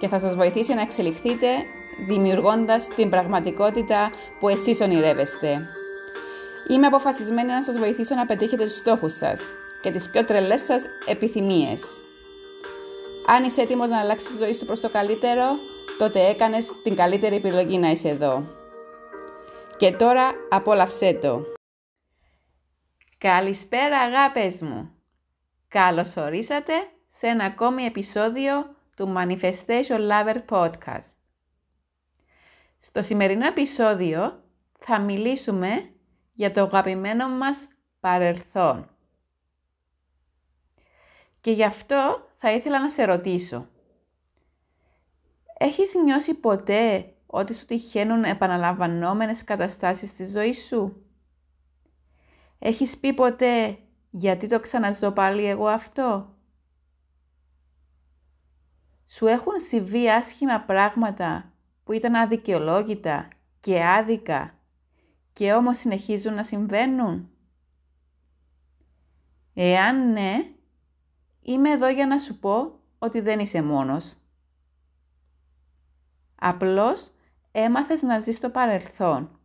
και θα σας βοηθήσει να εξελιχθείτε δημιουργώντας την πραγματικότητα που εσείς ονειρεύεστε. Είμαι αποφασισμένη να σας βοηθήσω να πετύχετε τους στόχους σας και τις πιο τρελές σας επιθυμίες. Αν είσαι έτοιμος να αλλάξεις τη ζωή σου προς το καλύτερο, τότε έκανες την καλύτερη επιλογή να είσαι εδώ. Και τώρα απόλαυσέ το. Καλησπέρα αγάπες μου. Καλώς ορίσατε σε ένα ακόμη επεισόδιο του Manifestation Lover Podcast. Στο σημερινό επεισόδιο θα μιλήσουμε για το αγαπημένο μας παρελθόν. Και γι' αυτό θα ήθελα να σε ρωτήσω. Έχεις νιώσει ποτέ ότι σου τυχαίνουν επαναλαμβανόμενες καταστάσεις στη ζωή σου; Έχεις πει ποτέ γιατί το ξαναζώ πάλι εγώ αυτό; Σου έχουν συμβεί άσχημα πράγματα που ήταν αδικαιολόγητα και άδικα και όμως συνεχίζουν να συμβαίνουν; Εάν ναι, είμαι εδώ για να σου πω ότι δεν είσαι μόνος. Απλώς έμαθες να ζεις στο παρελθόν.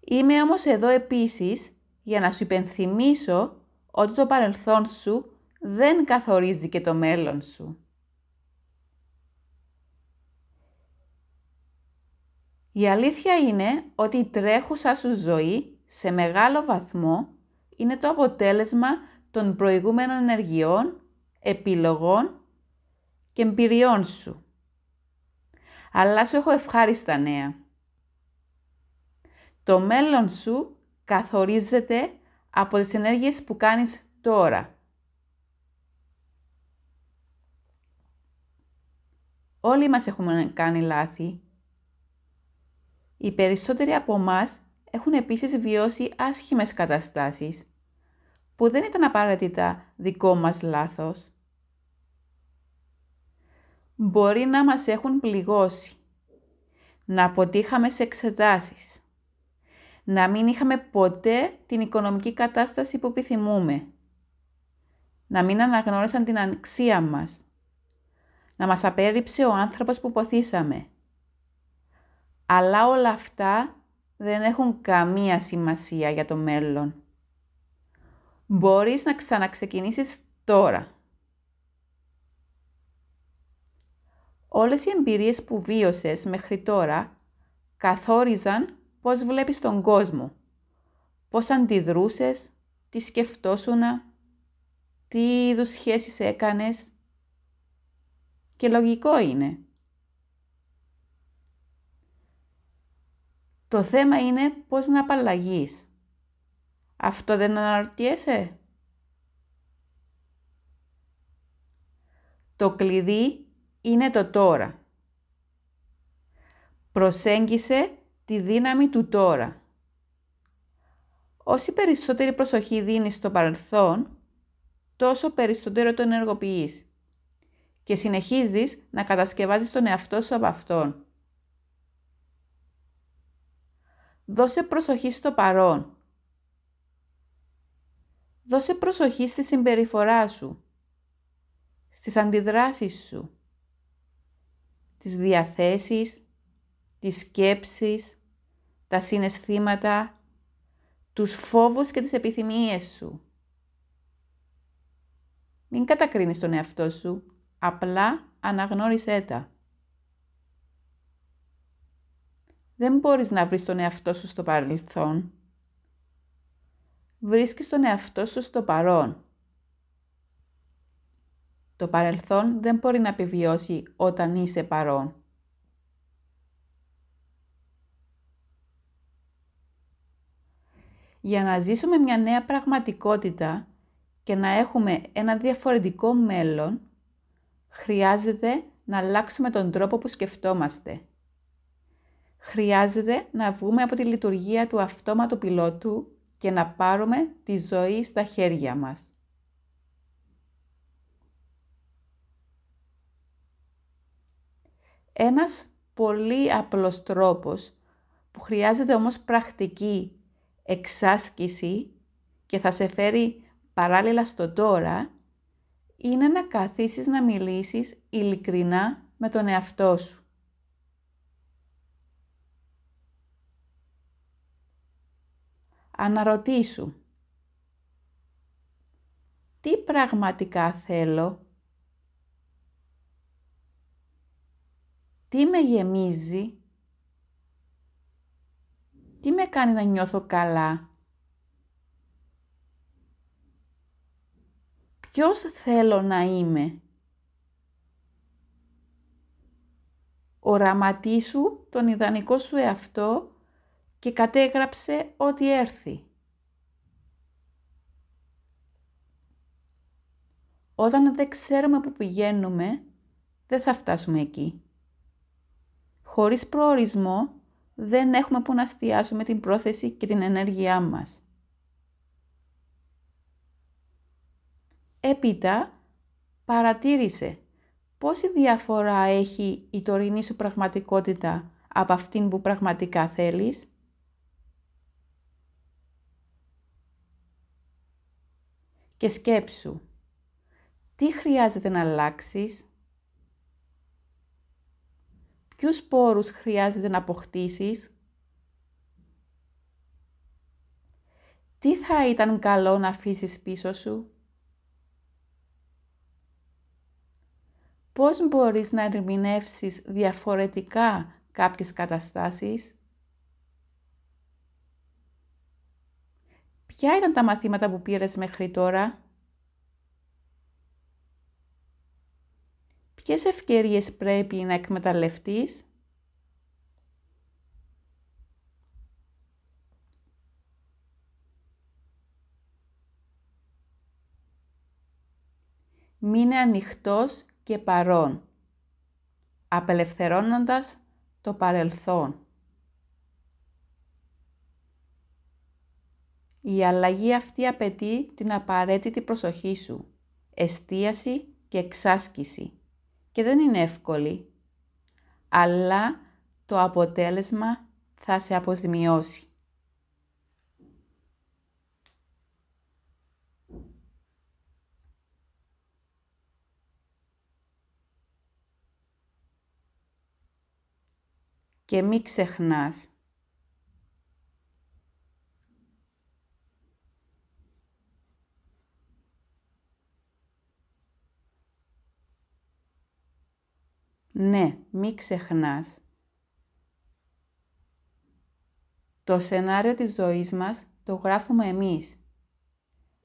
Είμαι όμως εδώ επίσης για να σου υπενθυμίσω ότι το παρελθόν σου δεν καθορίζει και το μέλλον σου. Η αλήθεια είναι ότι η τρέχουσα σου ζωή σε μεγάλο βαθμό είναι το αποτέλεσμα των προηγούμενων ενεργειών, επιλογών και εμπειριών σου. Αλλά σου έχω ευχάριστα νέα. Το μέλλον σου καθορίζεται από τις ενέργειες που κάνεις τώρα. Όλοι μας έχουμε κάνει λάθη. Οι περισσότεροι από εμά έχουν επίσης βιώσει άσχημες καταστάσεις που δεν ήταν απαραίτητα δικό μας λάθος. Μπορεί να μας έχουν πληγώσει, να αποτύχαμε σε εξετάσεις, να μην είχαμε ποτέ την οικονομική κατάσταση που επιθυμούμε, να μην αναγνώρισαν την αξία μας, να μας απέρριψε ο άνθρωπος που ποθήσαμε. Αλλά όλα αυτά δεν έχουν καμία σημασία για το μέλλον. Μπορείς να ξαναξεκινήσεις τώρα. Όλες οι εμπειρίες που βίωσες μέχρι τώρα καθόριζαν πώς βλέπεις τον κόσμο, πώς αντιδρούσες, τι σκεφτόσουνα, τι είδους σχέσεις έκανες, και λογικό είναι. Το θέμα είναι πώς να απαλλαγείς. Αυτό δεν αναρωτιέσαι; Το κλειδί είναι το τώρα. Προσέγγισε τη δύναμη του τώρα. Όση περισσότερη προσοχή δίνεις στο παρελθόν, τόσο περισσότερο το ενεργοποιείς και συνεχίζεις να κατασκευάζεις τον εαυτό σου από αυτόν. Δώσε προσοχή στο παρόν. Δώσε προσοχή στη συμπεριφορά σου, στις αντιδράσεις σου, τις διαθέσεις, τις σκέψεις, τα συναισθήματα, τους φόβους και τις επιθυμίες σου. Μην κατακρίνεις τον εαυτό σου Απλά αναγνώρισέ τα. Δεν μπορείς να βρεις τον εαυτό σου στο παρελθόν. Βρίσκεις τον εαυτό σου στο παρόν. Το παρελθόν δεν μπορεί να επιβιώσει όταν είσαι παρόν. Για να ζήσουμε μια νέα πραγματικότητα και να έχουμε ένα διαφορετικό μέλλον, χρειάζεται να αλλάξουμε τον τρόπο που σκεφτόμαστε. Χρειάζεται να βγούμε από τη λειτουργία του αυτόματου πιλότου και να πάρουμε τη ζωή στα χέρια μας. Ένας πολύ απλός τρόπος που χρειάζεται όμως πρακτική εξάσκηση και θα σε φέρει παράλληλα στο τώρα είναι να καθίσεις να μιλήσεις ειλικρινά με τον εαυτό σου. Αναρωτήσου. Τι πραγματικά θέλω; Τι με γεμίζει; Τι με κάνει να νιώθω καλά; Ποιος θέλω να είμαι; Οραματίσου τον ιδανικό σου εαυτό και κατέγραψε ό,τι έρθει. Όταν δεν ξέρουμε που πηγαίνουμε, δεν θα φτάσουμε εκεί. Χωρίς προορισμό, δεν έχουμε που να εστιάσουμε την πρόθεση και την ενέργειά μας. Έπειτα, παρατήρησε πόση διαφορά έχει η τωρινή σου πραγματικότητα από αυτήν που πραγματικά θέλεις. Και σκέψου, τι χρειάζεται να αλλάξεις, ποιους πόρους χρειάζεται να αποκτήσεις, τι θα ήταν καλό να αφήσεις πίσω σου, πώς μπορείς να ερμηνεύσεις διαφορετικά κάποιες καταστάσεις; Ποια ήταν τα μαθήματα που πήρες μέχρι τώρα; Ποιες ευκαιρίες πρέπει να εκμεταλλευτείς; Μείνε ανοιχτός και παρόν, απελευθερώνοντας το παρελθόν. Η αλλαγή αυτή απαιτεί την απαραίτητη προσοχή σου, εστίαση και εξάσκηση και δεν είναι εύκολη, αλλά το αποτέλεσμα θα σε αποζημιώσει. Και μη ξεχνάς Ναι, μη ξεχνάς. Το σενάριο της ζωής μας το γράφουμε εμείς.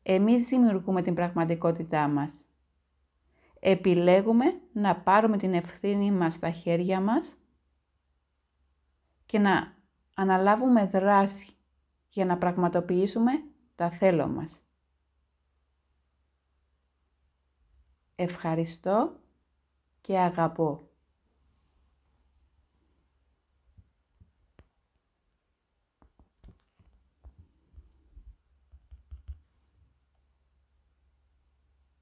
Εμείς δημιουργούμε την πραγματικότητά μας. Επιλέγουμε να πάρουμε την ευθύνη μας στα χέρια μας και να αναλάβουμε δράση για να πραγματοποιήσουμε τα θέλω μας. Ευχαριστώ και αγαπώ.